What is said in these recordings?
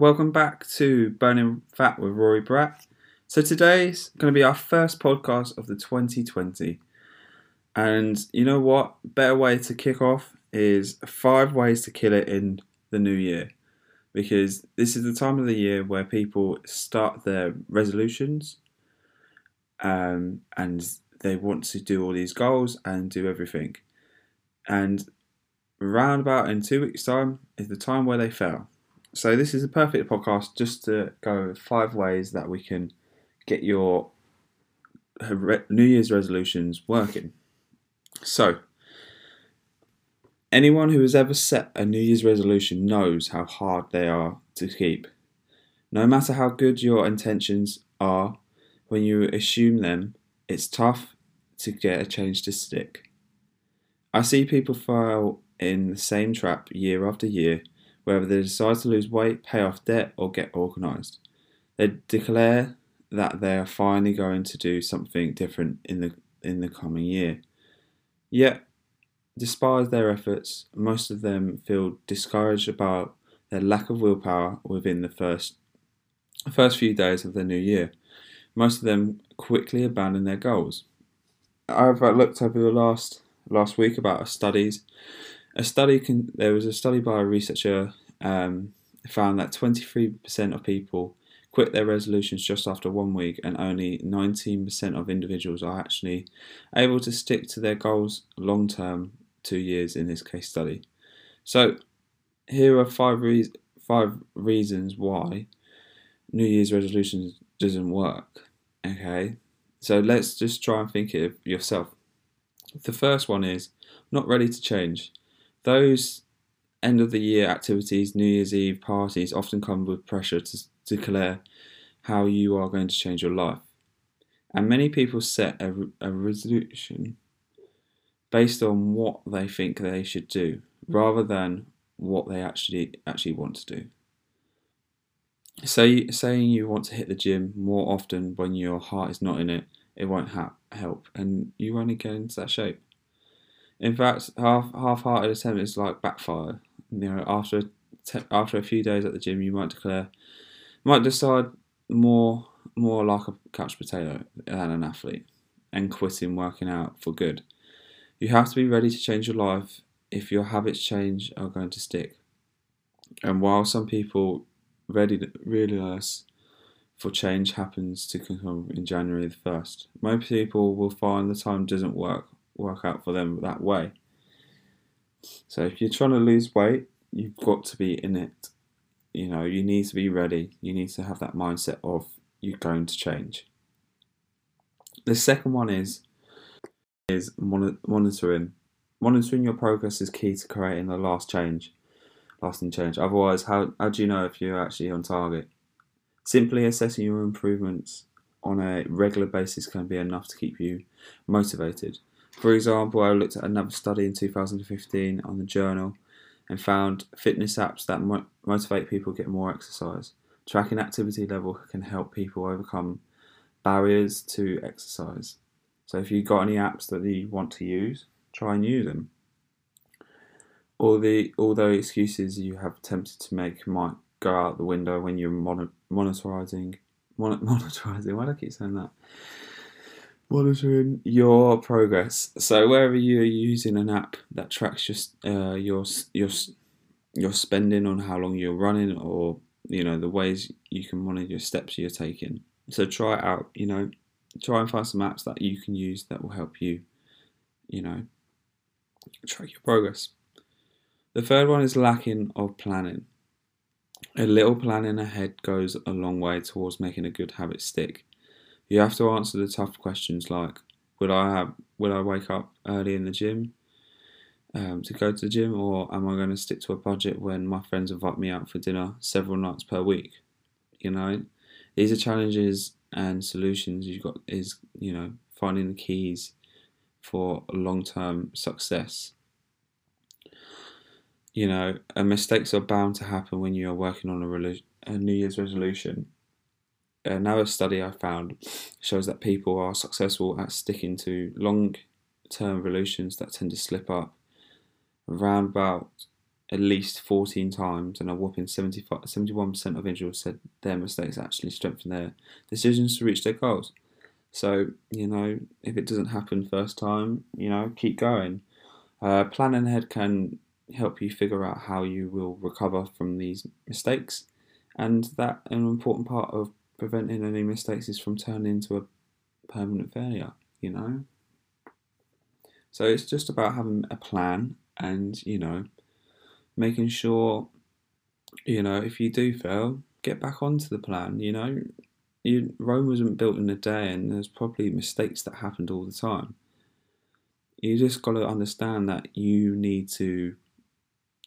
Welcome back to Burning Fat with Rory Bratt. So today's going to be our first podcast of the 2020. And you know what? Better way to kick off is five ways to kill it in the new year. Because this is the time of the year where people start their resolutions um, and they want to do all these goals and do everything. And round about in two weeks' time is the time where they fail. So this is a perfect podcast just to go five ways that we can get your New Year's resolutions working. So, anyone who has ever set a New Year's resolution knows how hard they are to keep. No matter how good your intentions are, when you assume them, it's tough to get a change to stick. I see people fail in the same trap year after year, whether they decide to lose weight, pay off debt, or get organised. They declare that they are finally going to do something different in the in the coming year. Yet, despite their efforts, most of them feel discouraged about their lack of willpower within the first first few days of the new year. Most of them quickly abandon their goals. I've uh, looked over the last last week about studies. A study there was a study by a researcher um, found that 23% of people quit their resolutions just after one week, and only 19% of individuals are actually able to stick to their goals long term, two years in this case study. So, here are five, re- five reasons why New Year's resolutions doesn't work. Okay, so let's just try and think of yourself. The first one is not ready to change. Those end of the year activities, New Year's Eve parties often come with pressure to declare how you are going to change your life. And many people set a, a resolution based on what they think they should do rather than what they actually actually want to do. Say saying you want to hit the gym more often when your heart is not in it, it won't ha- help, and you won't get into that shape. In fact, half half-hearted attempt is like backfire. You know, after te- after a few days at the gym, you might declare, might decide more more like a couch potato than an athlete, and quitting working out for good. You have to be ready to change your life if your habits change are going to stick. And while some people ready realize for change happens to come in January the first, most people will find the time doesn't work work out for them that way. So if you're trying to lose weight, you've got to be in it. You know, you need to be ready. You need to have that mindset of you're going to change. The second one is is monitoring. Monitoring your progress is key to creating the last change, lasting change. Otherwise, how, how do you know if you're actually on target? Simply assessing your improvements on a regular basis can be enough to keep you motivated. For example, I looked at another study in 2015 on the journal and found fitness apps that mo- motivate people to get more exercise. Tracking activity level can help people overcome barriers to exercise. So if you've got any apps that you want to use, try and use them. All the although excuses you have attempted to make might go out the window when you're mon- monitoring, mon- monitoring. Why do I keep saying that? Monitoring your progress. So wherever you're using an app that tracks your uh, your your your spending on how long you're running, or you know the ways you can monitor your steps you're taking. So try it out. You know, try and find some apps that you can use that will help you. You know, track your progress. The third one is lacking of planning. A little planning ahead goes a long way towards making a good habit stick. You have to answer the tough questions like, will I have, will I wake up early in the gym um, to go to the gym, or am I going to stick to a budget when my friends invite me out for dinner several nights per week? You know, these are challenges and solutions. You've got is you know finding the keys for long term success. You know, mistakes are bound to happen when you are working on a, a New Year's resolution another study I found shows that people are successful at sticking to long term resolutions that tend to slip up around about at least 14 times, and a whopping 75, 71% of individuals said their mistakes actually strengthen their decisions to reach their goals. So, you know, if it doesn't happen first time, you know, keep going. Uh, planning ahead can help you figure out how you will recover from these mistakes, and that an important part of preventing any mistakes is from turning into a permanent failure, you know. So it's just about having a plan and, you know, making sure, you know, if you do fail, get back onto the plan, you know. You, Rome wasn't built in a day and there's probably mistakes that happened all the time. You just got to understand that you need to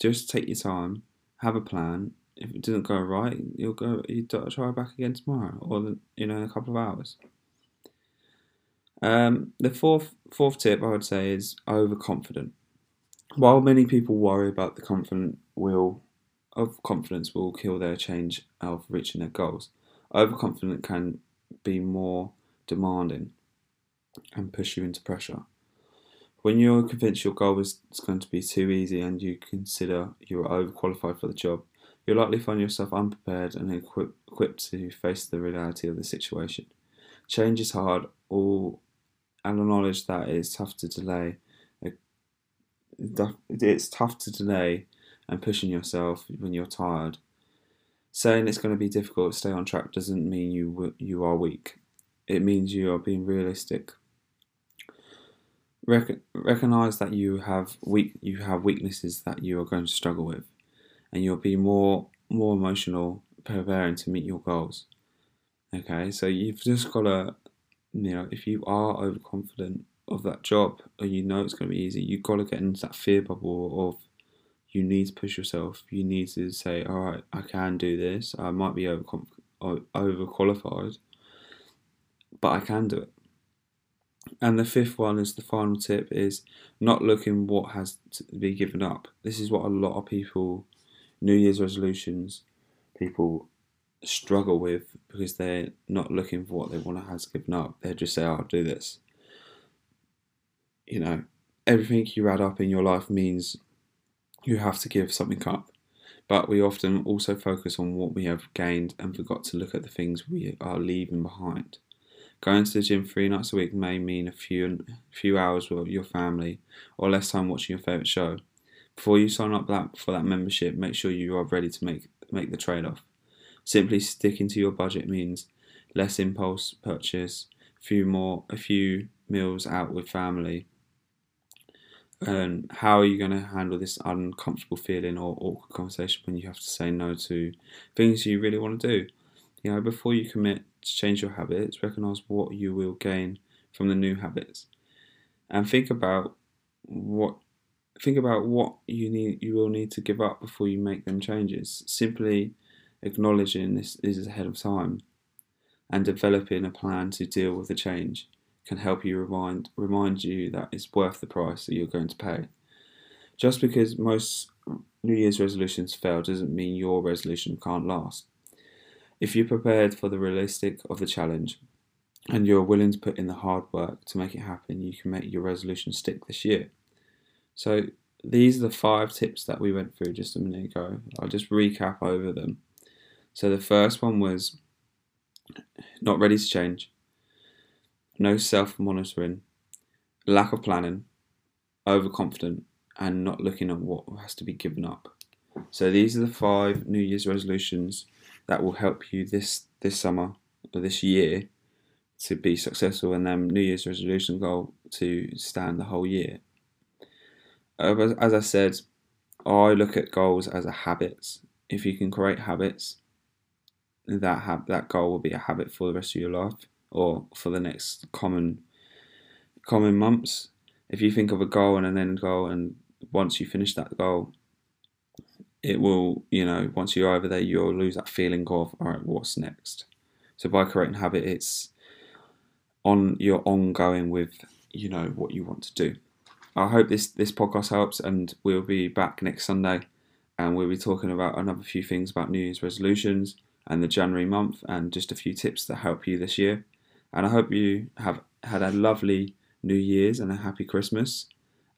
just take your time, have a plan. If it doesn't go right, you'll go. You try back again tomorrow, or you know, in a couple of hours. Um, the fourth fourth tip I would say is overconfident. While many people worry about the confident will of confidence will kill their change of reaching their goals, overconfident can be more demanding and push you into pressure. When you're convinced your goal is going to be too easy and you consider you're overqualified for the job, you'll likely find yourself unprepared and equip, equipped to face the reality of the situation. Change is hard, all and acknowledge that it's tough to delay. Uh, it's tough to delay and pushing yourself when you're tired. Saying it's going to be difficult to stay on track doesn't mean you you are weak. It means you are being realistic Rec- recognize that you have weak you have weaknesses that you are going to struggle with, and you'll be more more emotional preparing to meet your goals. Okay, so you've just got to, you know, if you are overconfident of that job or you know it's going to be easy, you've got to get into that fear bubble of you need to push yourself. You need to say, all right, I can do this. I might be over overqualified, but I can do it. And the fifth one is the final tip is not looking what has to be given up. This is what a lot of people, New Year's resolutions, people struggle with because they're not looking for what they want to have given up. They just say, oh, I'll do this. You know, everything you add up in your life means you have to give something up. But we often also focus on what we have gained and forgot to look at the things we are leaving behind. Going to the gym three nights a week may mean a few few hours with your family or less time watching your favourite show. Before you sign up that, for that membership, make sure you are ready to make make the trade off. Simply sticking to your budget means less impulse purchase, few more a few meals out with family. And how are you going to handle this uncomfortable feeling or awkward conversation when you have to say no to things you really want to do? You know, before you commit to change your habits, recognize what you will gain from the new habits, and think about what think about what you need you will need to give up before you make them changes. Simply acknowledging this is ahead of time and developing a plan to deal with the change can help you remind remind you that it's worth the price that you're going to pay. Just because most New Year's resolutions fail doesn't mean your resolution can't last. If you're prepared for the realistic of the challenge and you're willing to put in the hard work to make it happen, you can make your resolution stick this year. So these are the five tips that we went through just a minute ago. I'll just recap over them. So the first one was not ready to change, no self monitoring, lack of planning, overconfident, and not looking at what has to be given up. So these are the five New Year's resolutions that will help you this this summer or this year to be successful and then New Year's resolution goal to stand the whole year. As I said, I look at goals as a habits. If you can create habits, that ha- that goal will be a habit for the rest of your life or for the next common common months. If you think of a goal and an end goal, and once you finish that goal, it will, you know, once you're over there, you'll lose that feeling of, all right, what's next? So by creating habit, it's on you're ongoing with, you know, what you want to do. I hope this this podcast helps, and we'll be back next Sunday, and we'll be talking about another few things about New Year's resolutions and the January month, and just a few tips that help you this year. And I hope you have had a lovely New Year's and a happy Christmas,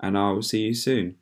and I will see you soon.